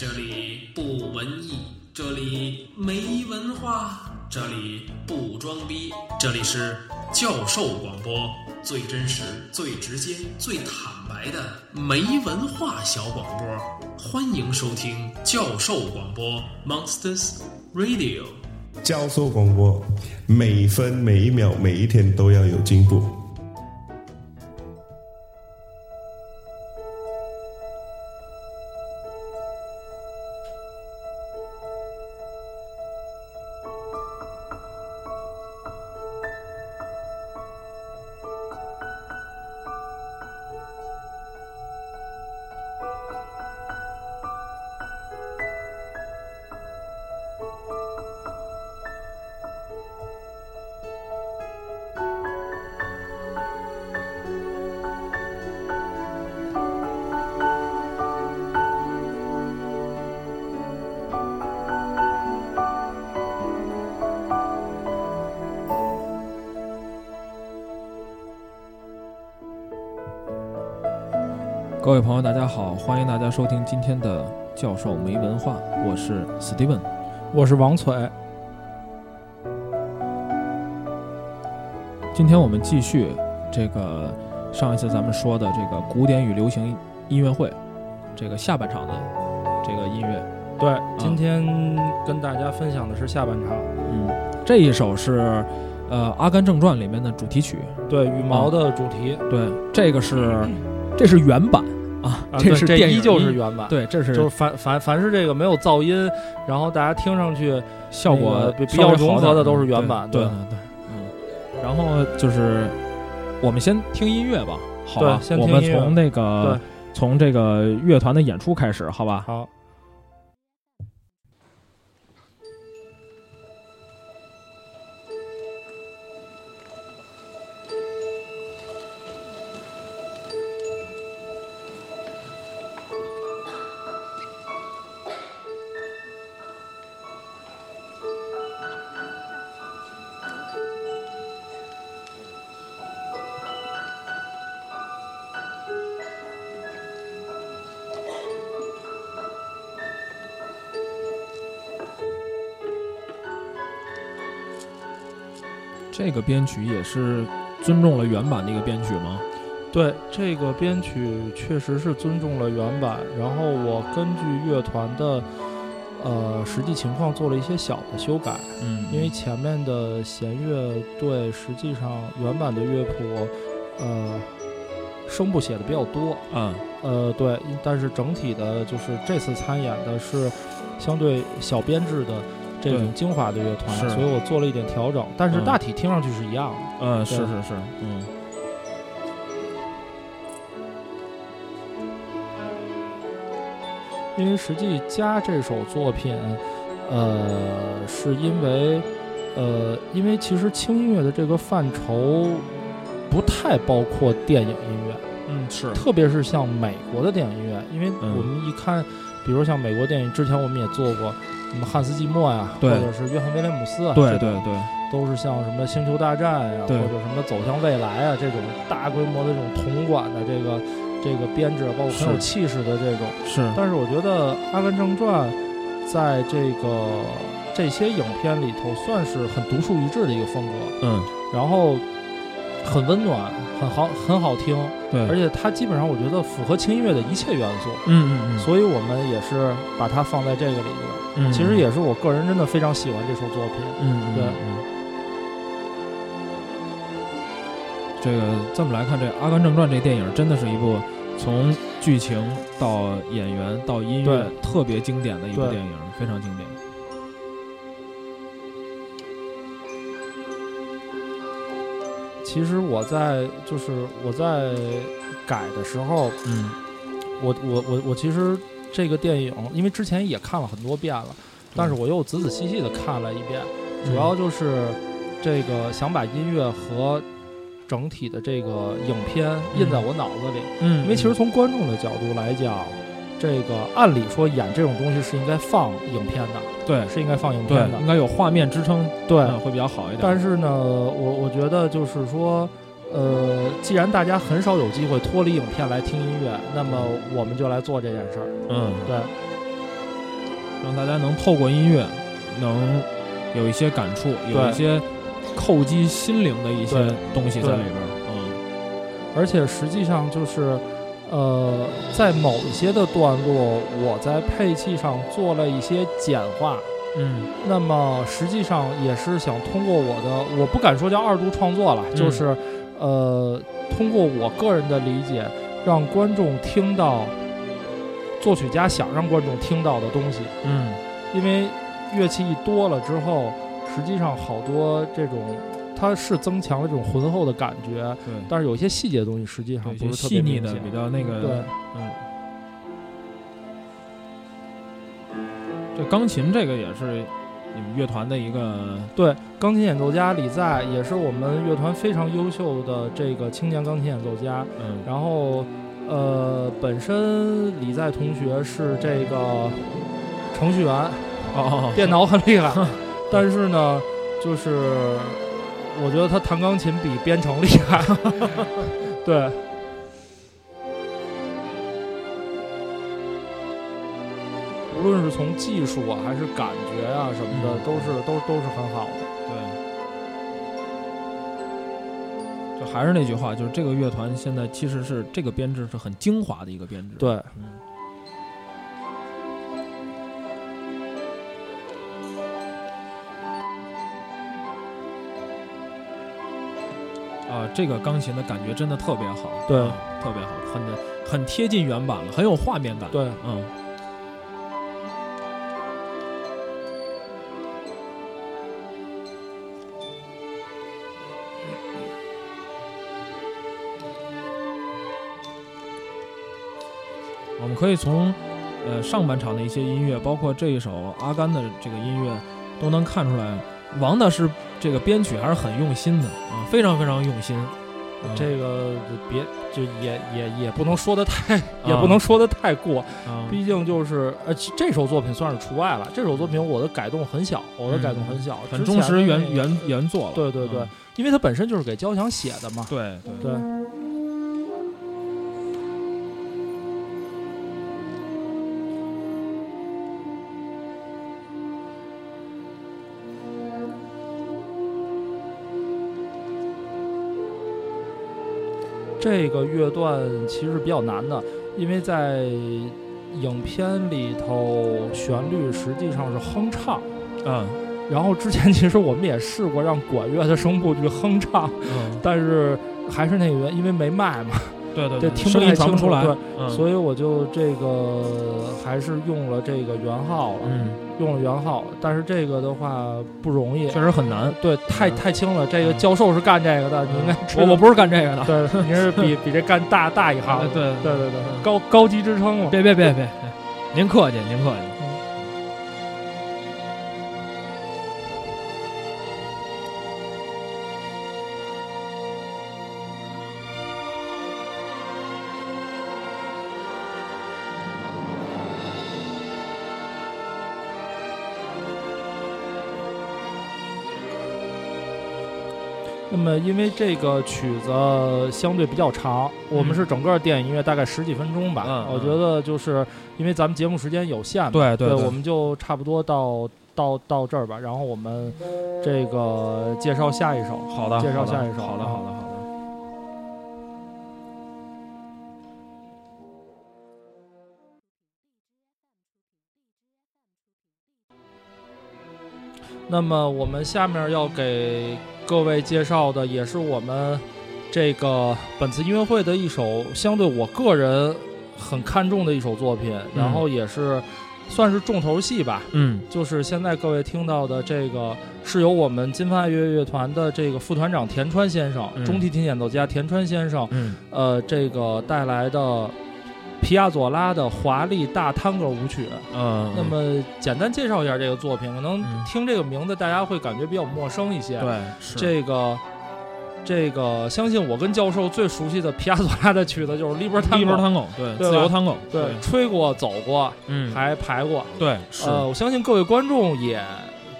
这里不文艺，这里没文化，这里不装逼，这里是教授广播，最真实、最直接、最坦白的没文化小广播，欢迎收听教授广播 Monsters Radio。教授广播，每分每一秒每一天都要有进步。各位朋友，大家好，欢迎大家收听今天的教授没文化，我是 Steven。我是王璀。今天我们继续这个上一次咱们说的这个古典与流行音乐会，这个下半场的这个音乐，对，今天跟大家分享的是下半场，嗯，这一首是呃《阿甘正传》里面的主题曲，对，羽毛的主题，对，这个是 这是原版啊，啊这是对电影依旧是音原版，，对，这是就是凡凡凡是这个没有噪音，然后大家听上去效果比较融合的都是嗯原版对对嗯，然后就是我们先听音乐吧，好我们从那个从这个乐团的演出开始，好吧？好。这个编曲也是尊重了原版的一个编曲吗？对这个编曲确实是尊重了原版，然后我根据乐团的呃实际情况做了一些小的修改，嗯，因为前面的弦乐队实际上原版的乐谱呃声部写的比较多，嗯。呃对，但是整体的就是这次参演的是相对小编制的这种精华的乐团，所以我做了一点调整，但是嗯。大体听上去是一样的。嗯，是是是，嗯。因为实际加这首作品，呃，是因为，呃，因为其实轻音乐的这个范畴不太包括电影音乐，嗯是，特别是像美国的电影音乐，因为嗯。我们一看，比如像美国电影，之前我们也做过，什么汉斯季默呀，或者是约翰威廉姆斯啊，对对对，都是像什么星球大战呀，或者什么走向未来啊这种大规模的这种铜管的这个这个编制，包括很有气势的这种。是，但是我觉得《阿甘正传》在这个这些影片里头算是很独树一帜的一个风格，嗯。然后很温暖，很好，很好听，对，而且它基本上我觉得符合轻音乐的一切元素，嗯嗯嗯，所以我们也是把它放在这个里边。嗯其实也是我个人真的非常喜欢这首作品。嗯嗯对嗯。这个这么来看，这《阿甘正传》这电影真的是一部从剧情到演员到音乐特别经典的一部电影，非常经典。其实我在就是我在改的时候，嗯。我我我我其实这个电影，因为之前也看了很多遍了，但是我又仔仔细细的看了一遍，主要就是这个想把音乐和整体的这个影片印在我脑子里，嗯，因为其实从观众的角度来讲，这个按理说演这种东西是应该放影片的，对是应该放影片的，应该有画面支撑，对。嗯会比较好一点。但是呢，我我觉得就是说，呃，既然大家很少有机会脱离影片来听音乐，那么我们就来做这件事儿。嗯，对，让大家能透过音乐，能有一些感触，有一些叩击心灵的一些东西在里边儿。嗯而且实际上就是，呃，在某一些的段落，我在配器上做了一些简化。嗯那么实际上也是想通过我的，我不敢说叫二度创作了，嗯就是，呃，通过我个人的理解，让观众听到作曲家想让观众听到的东西。嗯因为乐器一多了之后，实际上好多这种它是增强了这种浑厚的感觉，对，但是有一些细节的东西实际上不是特别细腻的，比较那个对。嗯。这钢琴这个也是你们乐团的一个对，钢琴演奏家李在也是我们乐团非常优秀的这个青年钢琴演奏家。嗯然后，呃，本身李在同学是这个程序员，哦电脑很厉害，但是呢，就是我觉得他弹钢琴比编程厉害。对。无论是从技术啊，还是感觉啊什么的，嗯都是都都是很好的。对。就还是那句话，就是这个乐团现在其实是这个编制是很精华的一个编制。对，嗯。啊，这个钢琴的感觉真的特别好，对啊特别好，很很贴近原版了，很有画面感。，对，嗯。我们可以从呃上半场的一些音乐，包括这一首阿甘的这个音乐，都能看出来，王大师这个编曲还是很用心的啊，非常非常用心。嗯这个别就也也也不能说的太，也不能说的 太过，啊，毕竟就是呃，这首作品算是除外了。这首作品我的改动很小，我的改动很小，很忠实原原原作了。对对对嗯，因为它本身就是给交响写的嘛。对对对，这个乐段其实比较难的，因为在影片里头，旋律实际上是哼唱。嗯。然后之前其实我们也试过让管乐的声部去哼唱，嗯，但是还是那个原因为没麦嘛，对对对听不太清楚。对，嗯，所以我就这个还是用了这个圆号了，嗯，用了圆号。但是这个的话不容易，确实很难。对，太嗯太轻了。这个教授是干这个的，你应该知道我我不是干这个的。对，你是比比这干大大一行啊。对对对对，高高级职称嘛。别别别别，您客气您客气。因为这个曲子相对比较长，我们是整个电影音乐大概十几分钟吧。嗯我觉得就是因为咱们节目时间有限嘛，对对对我们就差不多到到到这儿吧。然后我们这个介绍下一首。好的，介绍下一首啊好的好的好的。那么我们下面要给各位介绍的，也是我们这个本次音乐会的一首相对我个人很看重的一首作品，然后也是算是重头戏吧。嗯。就是现在各位听到的这个，是由我们金发爱乐乐团的这个副团长田川先生，嗯。中提琴演奏家田川先生，嗯。呃，这个带来的皮亚佐拉的华丽大探戈舞曲。嗯，那么简单介绍一下这个作品，可能嗯听这个名字大家会感觉比较陌生一些。对是这个。这个相信我跟教授最熟悉的皮亚佐拉的曲子就是《利波探戈一波》，探戈，对对自由探戈，对，吹过、走过，嗯还排过。对是呃，我相信各位观众也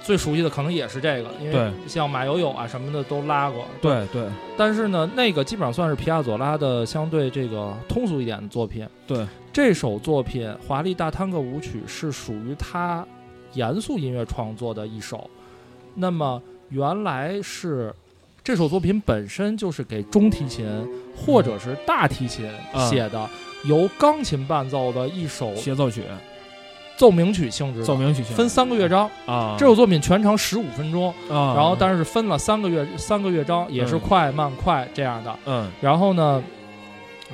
最熟悉的可能也是这个，因为像马友友啊什么的都拉过。对对但是呢，那个基本上算是皮亚佐拉的相对这个通俗一点的作品。对，这首作品《华丽大探戈舞曲》是属于他严肃音乐创作的一首。那么原来是这首作品本身就是给中提琴或者是大提琴啊写的，由钢琴伴奏的一首协奏曲、奏鸣曲性质的，奏鸣曲性分三个乐章。啊，这首作品全长十五分钟，啊，然后但是分了三个乐三个乐章，也是嗯快慢快这样的。嗯。然后呢，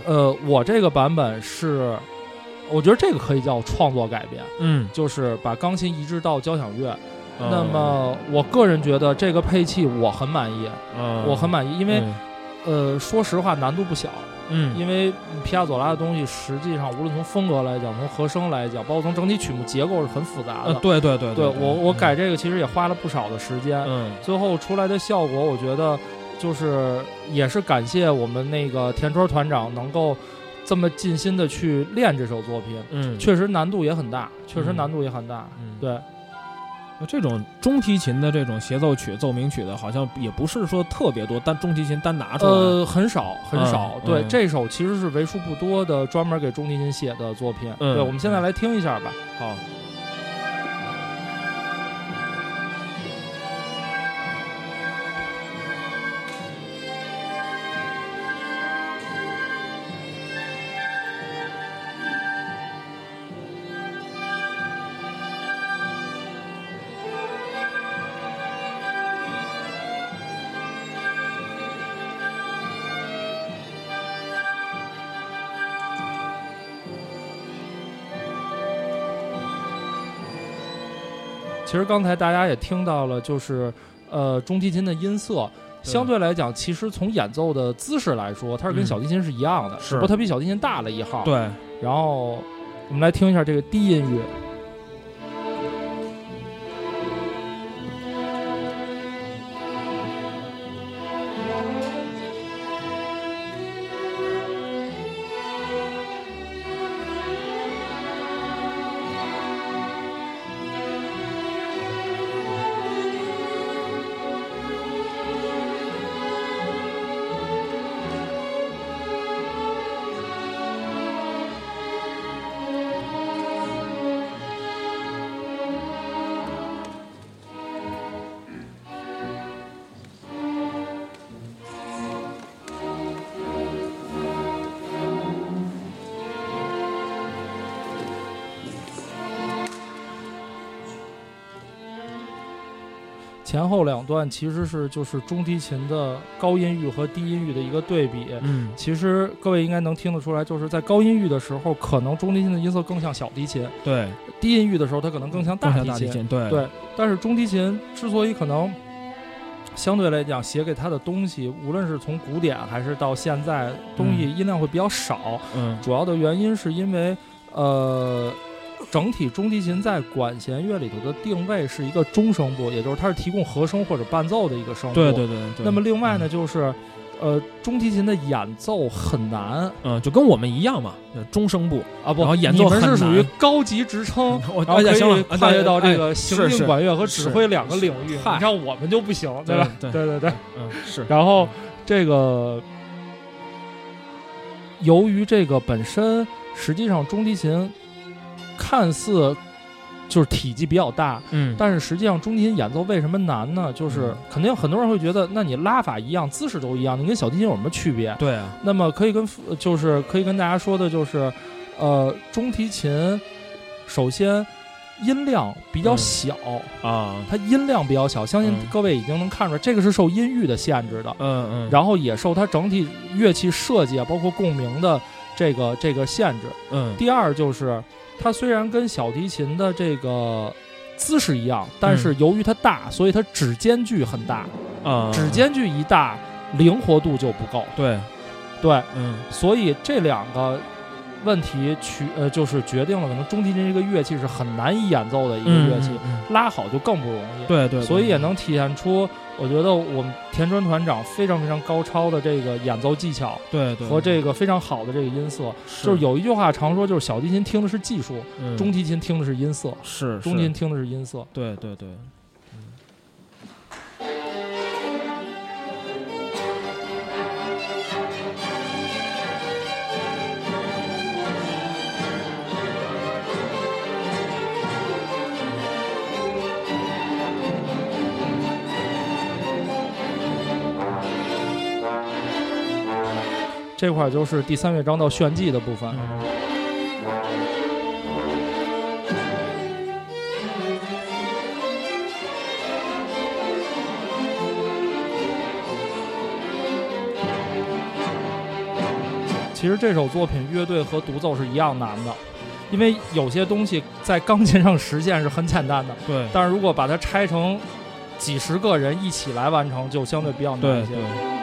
呃，我这个版本是，我觉得这个可以叫创作改编，嗯，就是把钢琴移植到交响乐。嗯。那么我个人觉得这个配器我很满意，嗯。我很满意，因为、呃，说实话难度不小，嗯。因为皮亚佐拉的东西实际上无论从风格来讲，从和声来讲，包括从整体曲目结构是很复杂的。呃对对对对我我嗯。改这个其实也花了不少的时间，嗯。最后出来的效果，我觉得就是也是感谢我们那个田川团长能够这么尽心的去练这首作品，嗯。确实难度也很大，确实嗯。难度也很大。嗯。对，这种中提琴的这种协奏曲、奏鸣曲的，好像也不是说特别多，单中提琴单拿出来。呃，很少很少。对，这首其实是为数不多的专门给中提琴写的作品。嗯对，我们现在来听一下吧。好，其实刚才大家也听到了，就是呃中提琴的音色。相对来讲，其实从演奏的姿势来说，它是跟嗯小提琴是一样的，是不过它比小提琴大了一号。对，然后我们来听一下这个低音乐。前后两段其实是就是中提琴的高音域和低音域的一个对比。嗯其实各位应该能听得出来，就是在高音域的时候，可能中提琴的音色更像小提琴；对，低音域的时候，它可能更像大提琴。对但是中提琴之所以可能相对来讲写给他的东西，无论是从古典还是到现在，东西音量会比较少。嗯主要的原因是因为，呃，整体中提琴在管弦乐里头的定位是一个中声部，也就是它是提供和声或者伴奏的一个声部。对对对对。那么另外呢，就是，呃，中提琴的演奏很难嗯，就跟我们一样嘛，呃中声部。啊，不，然后演奏你们是属于高级职称。我然后可以跨越到这哎个行进管乐和指挥两个领域，你看我们就不行，对吧？对对对对。嗯是，然后这个，由于这个本身实际上中提琴看似就是体积比较大，嗯。但是实际上中提琴演奏为什么难呢？就是嗯。肯定很多人会觉得，那你拉法一样，姿势都一样，你跟小提琴有什么区别？对啊，那么可以跟就是可以跟大家说的就是，呃，中提琴首先音量比较嗯。小，啊，它音量比较小，相信嗯。各位已经能看出来，这个是受音域的限制的。嗯嗯，然后也受它整体乐器设计啊，包括共鸣的这个这个限制。嗯。第二就是，它虽然跟小提琴的这个姿势一样，但是由于它大，所以它指间距很大，啊，指间距一大，灵活度就不够。对，对，嗯。所以这两个问题取呃就是决定了，可能中提琴这个乐器是很难以演奏的一个乐器，拉好就更不容易。对对，所以也能体现出，我觉得我们田川团长非常非常高超的这个演奏技巧对对和这个非常好的这个音色。是。就是有一句话常说，就是小提琴听的是技术，嗯。中提琴听的是音色，是。中提琴听的是音色。对对对，这块就是第三乐章到炫技的部分。其实这首作品乐队和独奏是一样难的，因为有些东西在钢琴上实现是很简单的，对但是如果把它拆成几十个人一起来完成，就相对比较难一些。对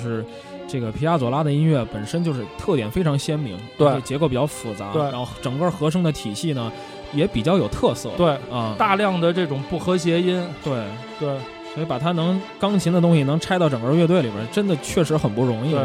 就是这个皮亚佐拉的音乐本身就是特点非常鲜明，对结构比较复杂，对然后整个和声的体系呢也比较有特色，对，啊，大量的这种不和谐音，对，对，所以把它能钢琴的东西能拆到整个乐队里边，真的确实很不容易。对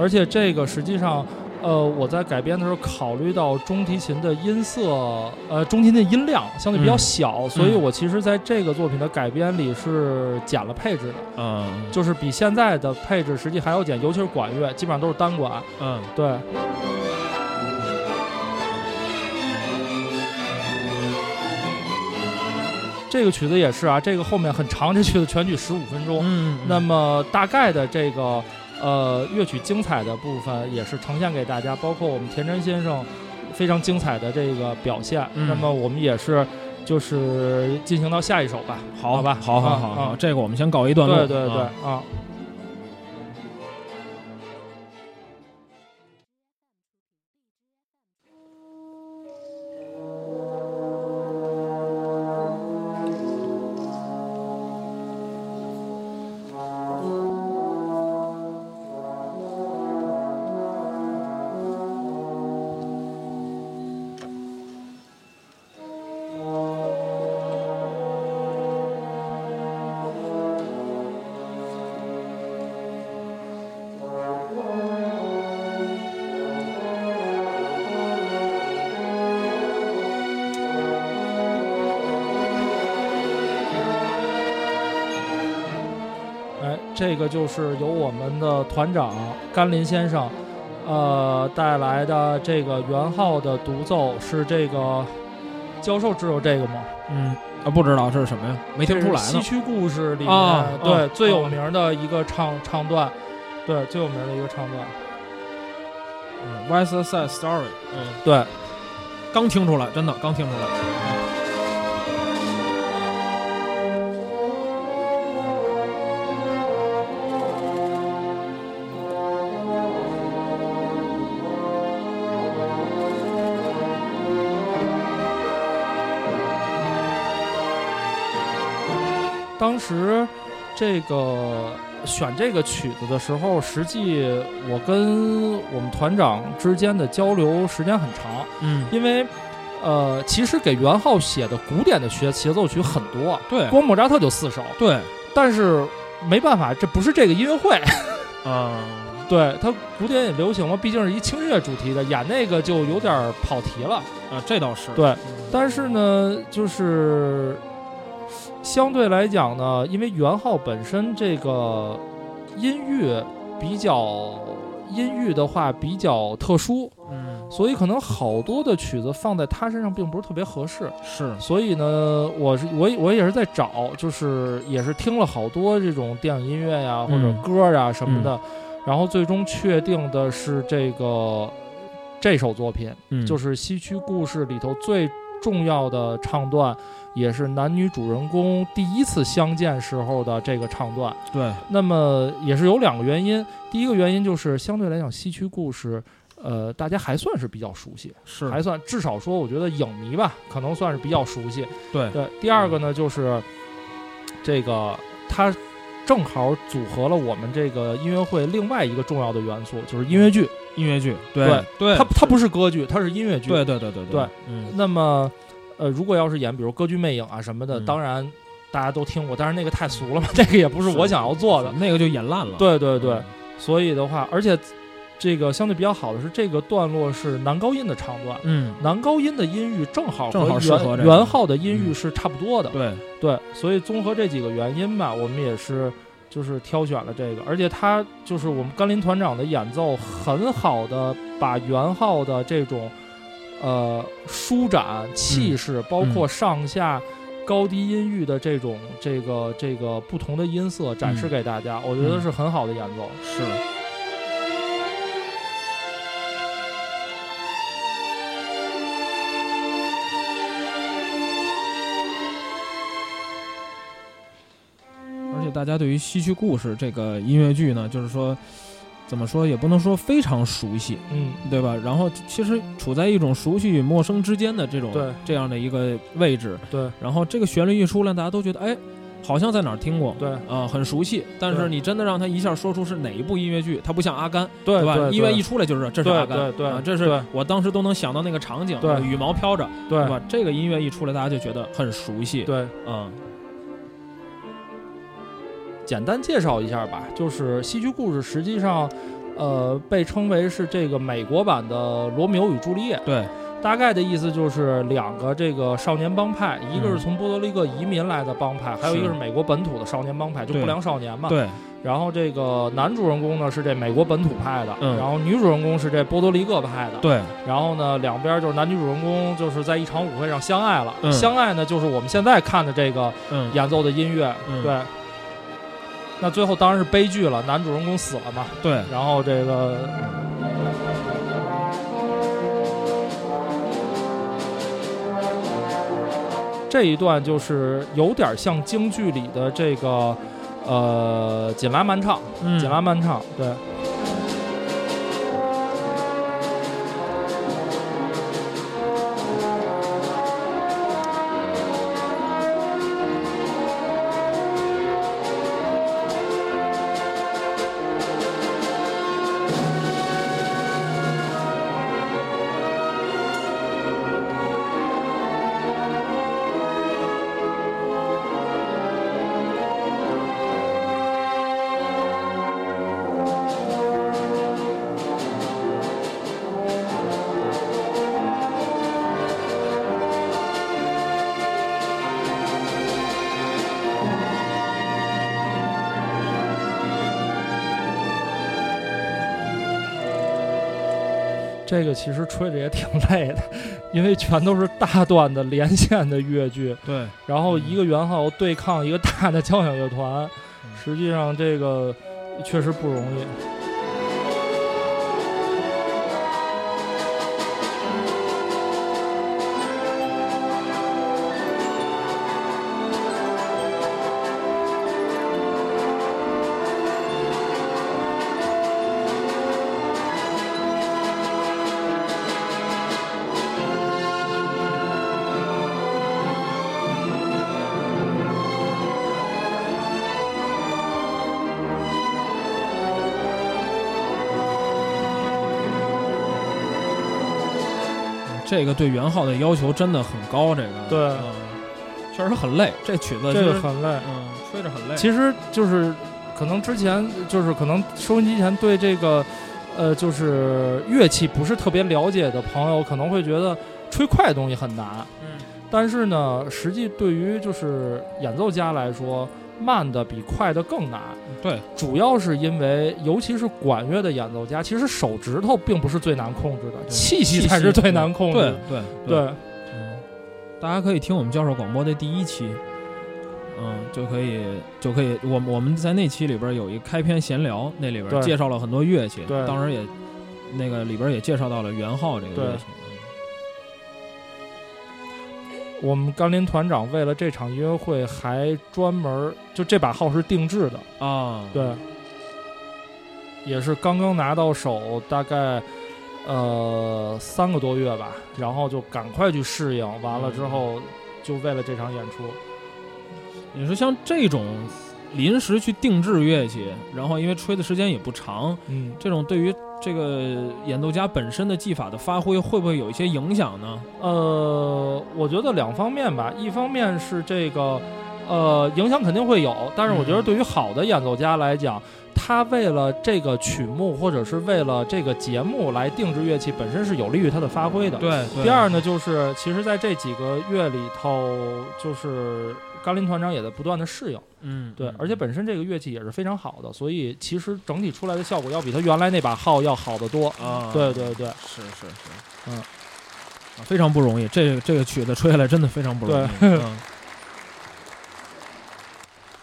而且这个实际上，呃，我在改编的时候考虑到中提琴的音色，呃，中提琴的音量相对比较嗯小，所以我其实在这个作品的改编里是减了配置的，嗯就是比现在的配置实际还要减，尤其是管乐，基本上都是单管，嗯，对。这个曲子也是啊，这个后面很长，这曲子全曲十五分钟。嗯，那么大概的这个呃乐曲精彩的部分也是呈现给大家，包括我们田真先生非常精彩的这个表现。嗯。那么我们也是就是进行到下一首吧，好好吧？好好啊好这个我们先告一段落。对对对啊这个就是由我们的团长甘霖先生，呃带来的这个元号的独奏是这个教授知道这个吗？嗯啊，不知道这是什么呀？没听出来呢。西区故事里面、啊对、啊最有名的一个唱唱段，对最有名的一个唱段，嗯 West Side Story，嗯，对。刚听出来，真的刚听出来。当时这个选这个曲子的时候，实际我跟我们团长之间的交流时间很长，嗯，因为呃，其实给元昊写的古典的协协奏曲很多，对。光莫扎特就四首，对。但是没办法，这不是这个音乐会，啊，对它古典也流行嘛，毕竟是一轻音乐主题的，演那个就有点跑题了。啊，这倒是。对，但是呢，就是相对来讲呢，因为元昊本身这个音域比较音域的话比较特殊，嗯，所以可能好多的曲子放在他身上并不是特别合适。是，所以呢，我是我我也是在找，就是也是听了好多这种电影音乐呀或者嗯歌啊什么的，然后最终确定的是这个这首作品。嗯，就是西区故事里头最重要的唱段，也是男女主人公第一次相见时候的这个唱段。对，那么也是有两个原因，第一个原因就是相对来讲西区故事。呃，大家还算是比较熟悉，是，还算至少说，我觉得影迷吧，可能算是比较熟悉。对对，第二个呢，就是这个它正好组合了我们这个音乐会另外一个重要的元素，就是音乐剧。音乐剧，对对对，它它不是歌剧，它是音乐剧。对对对对对，嗯，那么，呃，如果要是演比如歌剧魅影啊什么的，嗯。当然大家都听过，但是那个太俗了嘛，那个也不是我想要做的。那个就演烂了。对对对，所以的话，而且这个相对比较好的是这个段落是男高音的唱段，嗯，男高音的音域正好正好和适合这个。元元号的音域是差不多的，对，对，所以综合这几个原因吧，我们也是就是挑选了这个，而且他就是我们甘霖团长的演奏，很好的把元号的这种呃舒展气势，包括上下高低音域的这种这个这个不同的音色展示给大家，我觉得是很好的演奏。是。而且大家对于《西区故事》这个音乐剧呢，就是说，怎么说也不能说非常熟悉，嗯，对吧？然后其实处在一种熟悉与陌生之间的这种这样的一个位置。对然后这个旋律一出来，大家都觉得哎，好像在哪儿听过，对啊、很熟悉。但是你真的让他一下说出是哪一部音乐剧，他不像阿甘，对吧？音乐一出来就是这是阿甘，对对啊，这是我当时都能想到那个场景，对羽毛飘着，对吧？这个音乐一出来，大家就觉得很熟悉，，对。嗯简单介绍一下吧，就是戏剧故事实际上，呃，被称为是这个美国版的《罗密欧与朱丽叶》。对，大概的意思就是两个这个少年帮派，一个嗯是从波多黎各移民来的帮派，还有一个是是美国本土的少年帮派，就不良少年嘛。。对，然后这个男主人公呢是这美国本土派的，嗯然后女主人公是这波多黎各派的。对，然后呢，两边就是男女主人公就是在一场舞会上相爱了。嗯相爱呢，就是我们现在看的这个嗯，演奏的音乐，嗯对。那最后当然是悲剧了，男主人公死了嘛。对，然后这个这一段就是有点像京剧里的这个呃紧拉慢唱，嗯紧拉慢唱，对。这个其实吹着也挺累的，因为全都是大段的连线的乐句，对，然后一个圆号对抗一个大的交响乐团，实际上这个确实不容易。这个对元号的要求真的很高，这个对嗯确实很累。这曲子这个就是很累。嗯，吹着很累。其实就是可能之前就是可能收音机前对这个呃就是乐器不是特别了解的朋友，可能会觉得吹快的东西很难。嗯，但是呢，实际对于就是演奏家来说，慢的比快的更难。对，主要是因为，尤其是管乐的演奏家，其实手指头并不是最难控制的，气息才是最难控制对的。对。对，嗯，大家可以听我们教授广播的第一期，嗯，就可以就可以，我我们在那期里边有一个开篇闲聊，那里边介绍了很多乐器，对。当时也那个里边也介绍到了圆号这个乐器，我们甘霖团长为了这场音乐会还专门就这把号是定制的，嗯啊，对，也是刚刚拿到手，大概呃三个多月吧，然后就赶快去适应，完了之后就为了这场演出，你说像这种临时去定制乐器，然后因为吹的时间也不长，嗯，这种对于这个演奏家本身的技法的发挥会不会有一些影响呢？呃，我觉得两方面吧，一方面是这个，呃，影响肯定会有，但是我觉得嗯对于好的演奏家来讲，他为了这个曲目或者是为了这个节目来定制乐器，本身是有利于他的发挥的。对，对第二呢，就是其实在这几个月里头，就是甘林团长也在不断的适应，嗯，对嗯，而且本身这个乐器也是非常好的，所以其实整体出来的效果要比他原来那把号要好得多。啊，对对对，是是是，嗯啊，非常不容易，这个这个曲子吹下来真的非常不容易。嗯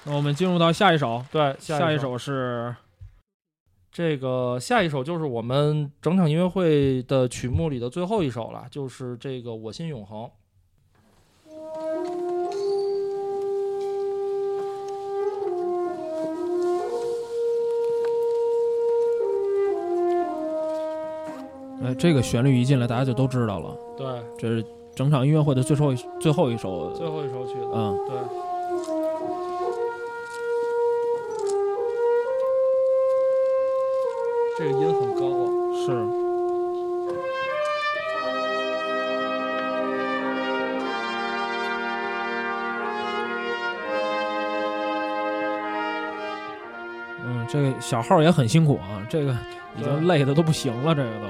那我们进入到下一首，对，下一下首是这个下一首就是我们整场音乐会的曲目里的最后一首了，就是这个《我心永恒》。呃，这个旋律一进来，大家就都知道了，对，这是整场音乐会的最后一最后一首。最后一首曲子。嗯，对，这个音很高啊。是。嗯，这个小号也很辛苦啊，这个已经累的都不行了，这个都。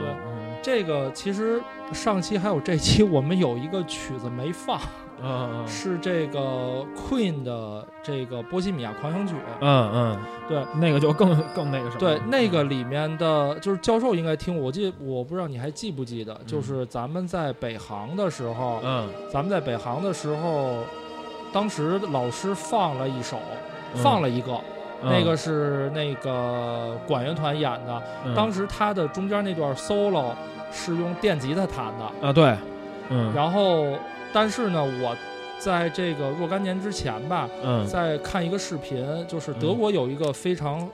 这个其实上期还有这期，我们有一个曲子没放，嗯是这个 Queen 的这个《波西米亚狂想曲》。嗯嗯，对，那个就更更那个什么。对，那个里面的就是教授应该听过，我记我不知道你还记不记得，嗯。就是咱们在北航的时候，嗯，咱们在北航的时候，当时老师放了一首，嗯放了一个，嗯那个是那个管乐团演的，嗯。当时他的中间那段 solo 是用电吉他弹的，啊对，嗯。然后但是呢，我在这个若干年之前吧，嗯。在看一个视频，就是德国有一个非常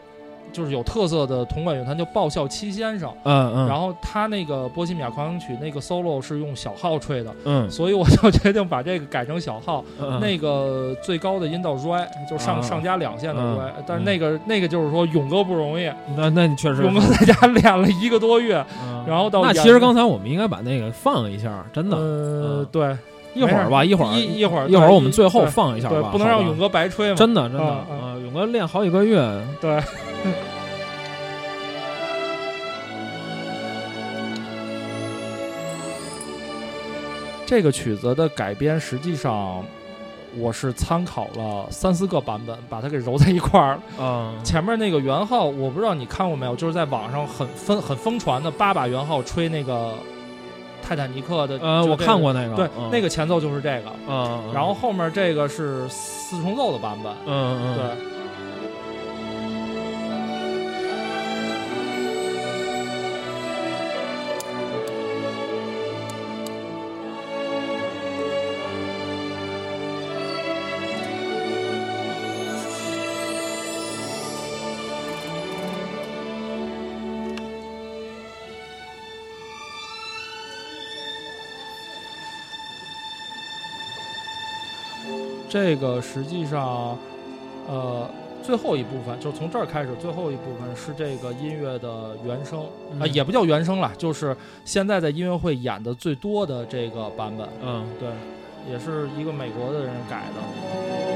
就是有特色的铜管乐团叫爆笑七先生，嗯嗯，然后他那个波西米亚狂想曲那个 solo 是用小号吹的，嗯。所以我就决定把这个改成小号，嗯那个最高的音到 re，就上、啊。上加两线的嗯 re，、但是那个那个就是说勇哥不容易，那那你确实勇哥在家练了一个多月，嗯。然后到那其实刚才我们应该把那个放一下，真的，呃嗯。对。一会儿吧，一会儿一一会儿一会儿我们最后对对，放一下吧，好吧不能让勇哥白吹嘛，真的真的啊啊啊，勇哥练好几个月，对。这个曲子的改编，实际上我是参考了三四个版本，把它给揉在一块儿了。啊前面那个圆号，我不知道你看过没有，就是在网上很疯很疯传的八把圆号吹那个泰坦尼克的。呃，我看过那个，对，嗯那个前奏就是这个，嗯，嗯然后后面这个是四重奏的版本。嗯嗯对，这个实际上，呃，最后一部分就是从这儿开始，最后一部分是这个音乐的原声啊、嗯也不叫原声了，就是现在在音乐会演的最多的这个版本。嗯对，也是一个美国的人改的。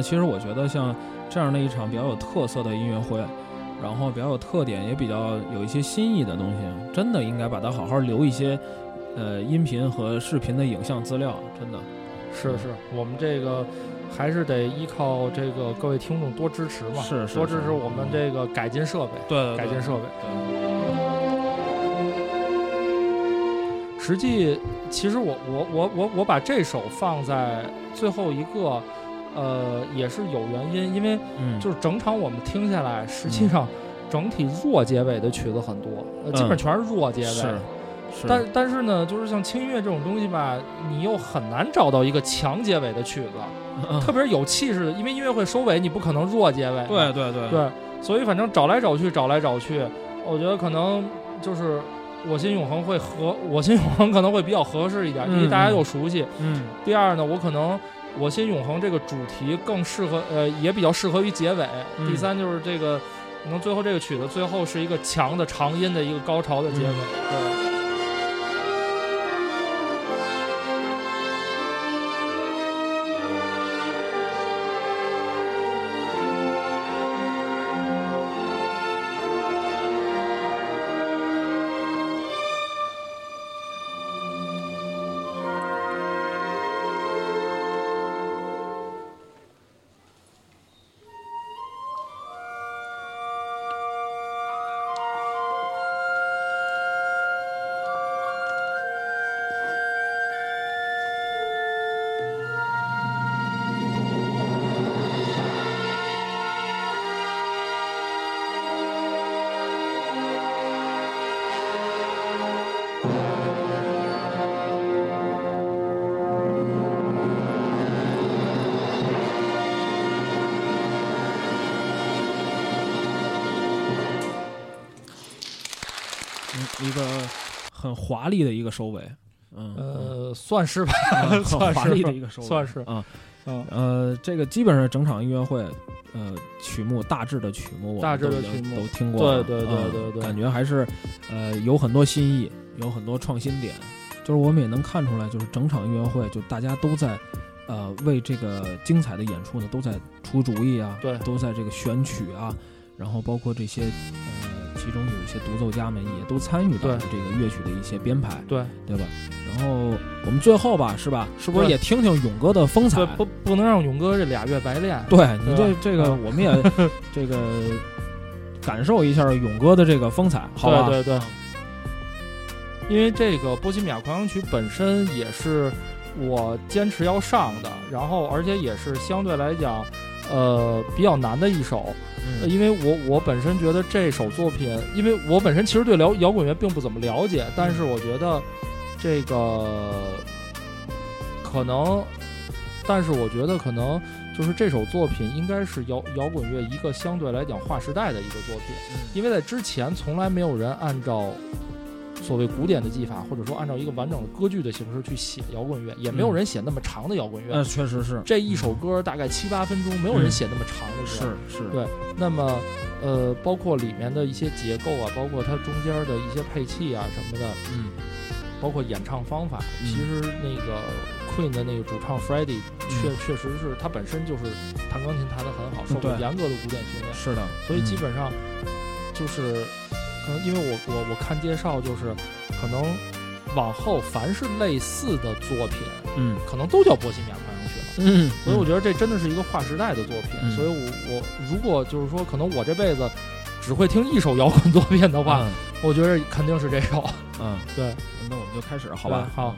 的，其实我觉得像这样的一场比较有特色的音乐会，然后比较有特点，也比较有一些新意的东西，真的应该把它好好留一些，呃，音频和视频的影像资料，真的。是是，我们这个还是得依靠这个各位听众多支持嘛，是是是多支持我们这个改进设备，对改进设备。对实际，其实我我我我我把这首放在最后一个，呃，也是有原因，因为嗯，就是整场我们听下来，实际上整体弱结尾的曲子很多，呃基本嗯全是弱结尾。是是，但但是呢，就是像轻音乐这种东西吧，你又很难找到一个强结尾的曲子，嗯。特别是有气势的，因为音乐会收尾，你不可能弱结尾。对对对。对，所以反正找来找去，找来找去，我觉得可能就是我心永恒会合，我心永恒可能会比较合适一点，因为嗯大家嗯。又熟悉。嗯。第二呢，我可能我心永恒这个主题更适合，呃，也比较适合于结尾。嗯第三就是这个，可能最后这个曲子最后是一个强的长音的一个高潮的结尾。嗯对。很华丽的一个收尾，嗯呃，算是吧，算华丽是的一个收尾，算是。啊。嗯，呃，这个基本上整场音乐会，呃，曲目大致的曲目我大致的曲目都听过了，对对对嗯对对。感觉还是呃有很多新意，有很多创新点，就是我们也能看出来，就是整场音乐会，就大家都在呃为这个精彩的演出呢都在出主意啊，对都在这个选曲啊，然后包括这些呃其中有一些独奏家们也都参与到了这个乐曲的一些编排，对对吧？然后我们最后吧，是吧？是不是也听听勇哥的风采对，？不不能让勇哥这俩月白练。对你这对这个，嗯我们也 这个感受一下勇哥的这个风采，好吧？对对对，因为这个《波西米亚狂想曲》本身也是我坚持要上的，然后而且也是相对来讲，呃，比较难的一首。呃嗯。因为我我本身觉得这首作品，因为我本身其实对摇摇滚乐并不怎么了解，但是我觉得这个可能，但是我觉得可能就是这首作品应该是摇摇滚乐一个相对来讲划时代的一个作品，因为在之前从来没有人按照所谓古典的技法，或者说按照一个完整的歌剧的形式去写摇滚乐，也没有人写那么长的摇滚乐。呃，确实是，这一首歌大概七八分钟，没有人嗯。写那么长的歌。是是，对那么，呃，包括里面的一些结构啊，包括它中间的一些配器啊什么的，嗯包括演唱方法，嗯。其实那个 Queen 的那个主唱 Freddie 确、嗯。确实是他本身就是弹钢琴弹得很好，受过对严格的古典训练，是的，所以基嗯本上就是因为我我我看介绍就是可能往后凡是类似的作品，嗯可能都叫波西米亚狂想曲了。嗯，所以我觉得这真的是一个划时代的作品。嗯所以我我如果就是说，可能我这辈子只会听一首摇滚作品的话，嗯我觉得肯定是这首。嗯，对，那我们就开始，好吧？对好。《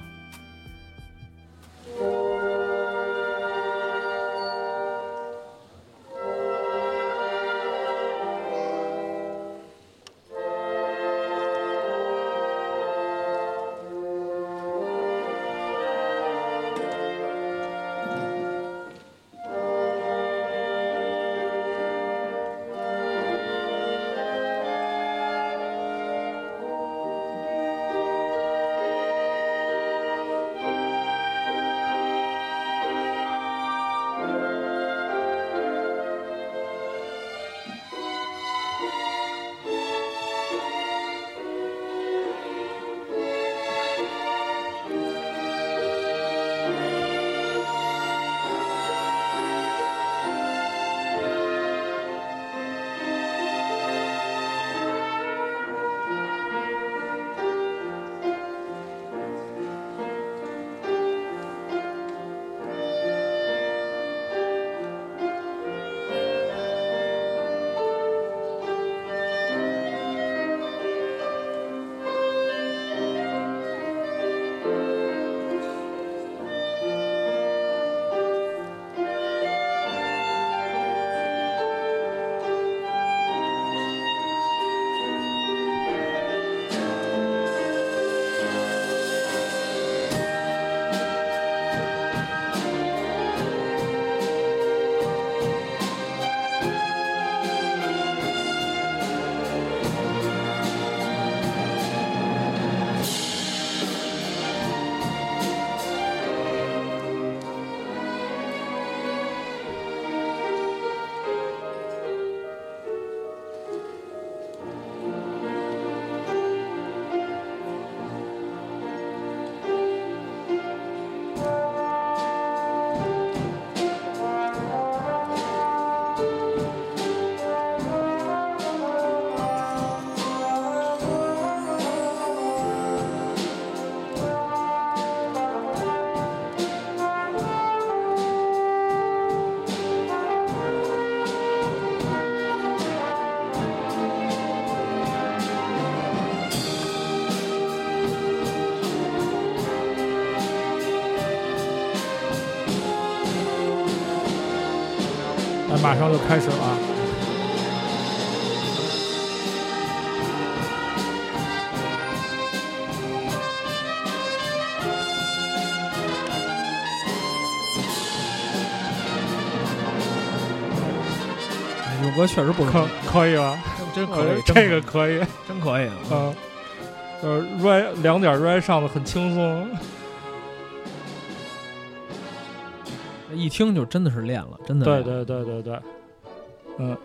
马上就开始了。勇哥确实不容可，可以吧？真可以，这个可以，真可以。嗯，呃，rap 两点 rap 上的很轻松，一听就真的是练了，真的。对。对对对对，嗯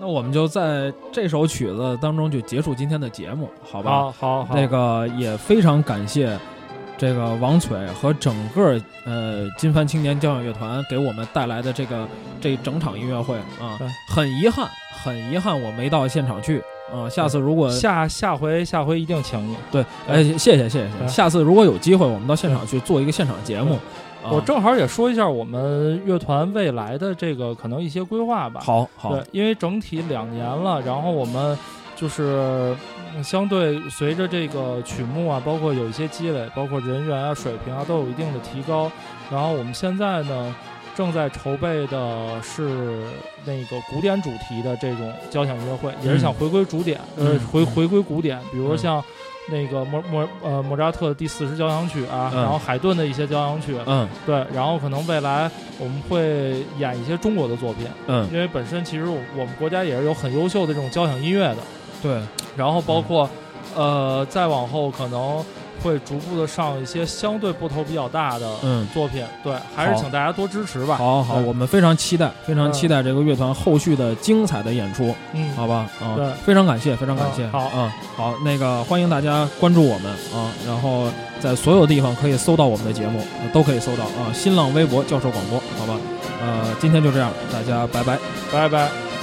那我们就在这首曲子当中就结束今天的节目，好吧？好好好，那个也非常感谢这个王璀和整个呃金帆青年交响乐团给我们带来的这个这整场音乐会啊对，很遗憾，很遗憾我没到现场去啊。下次如果下下回下回一定请你。对，哎，谢谢谢谢下次如果有机会，我们到现场去做一个现场节目。啊我正好也说一下我们乐团未来的这个可能一些规划吧。好好对，因为整体两年了，然后我们就是嗯相对随着这个曲目啊，包括有一些积累，包括人员啊、水平啊，都有一定的提高。然后我们现在呢，正在筹备的是那个古典主题的这种交响音乐会，也是想回归主点，呃嗯，回回归古典，比如像。那个莫莫呃莫扎特第四十交响曲啊，嗯。然后海顿的一些交响曲，嗯。对，然后可能未来我们会演一些中国的作品，嗯，因为本身其实我我们国家也是有很优秀的这种交响音乐的，对，然后包括、呃再往后可能会逐步的上一些相对部头比较大的嗯。作品，对，还是请大家多支持吧。好好，好我们非常期待，非常嗯期待这个乐团后续的精彩的演出。嗯，好吧，啊，对非常感谢，非常感谢，嗯好啊，好，那个欢迎大家关注我们啊，然后在所有地方可以搜到我们的节目，呃都可以搜到啊，新浪微博教授广播，好吧，呃，今天就这样，大家拜拜。拜拜。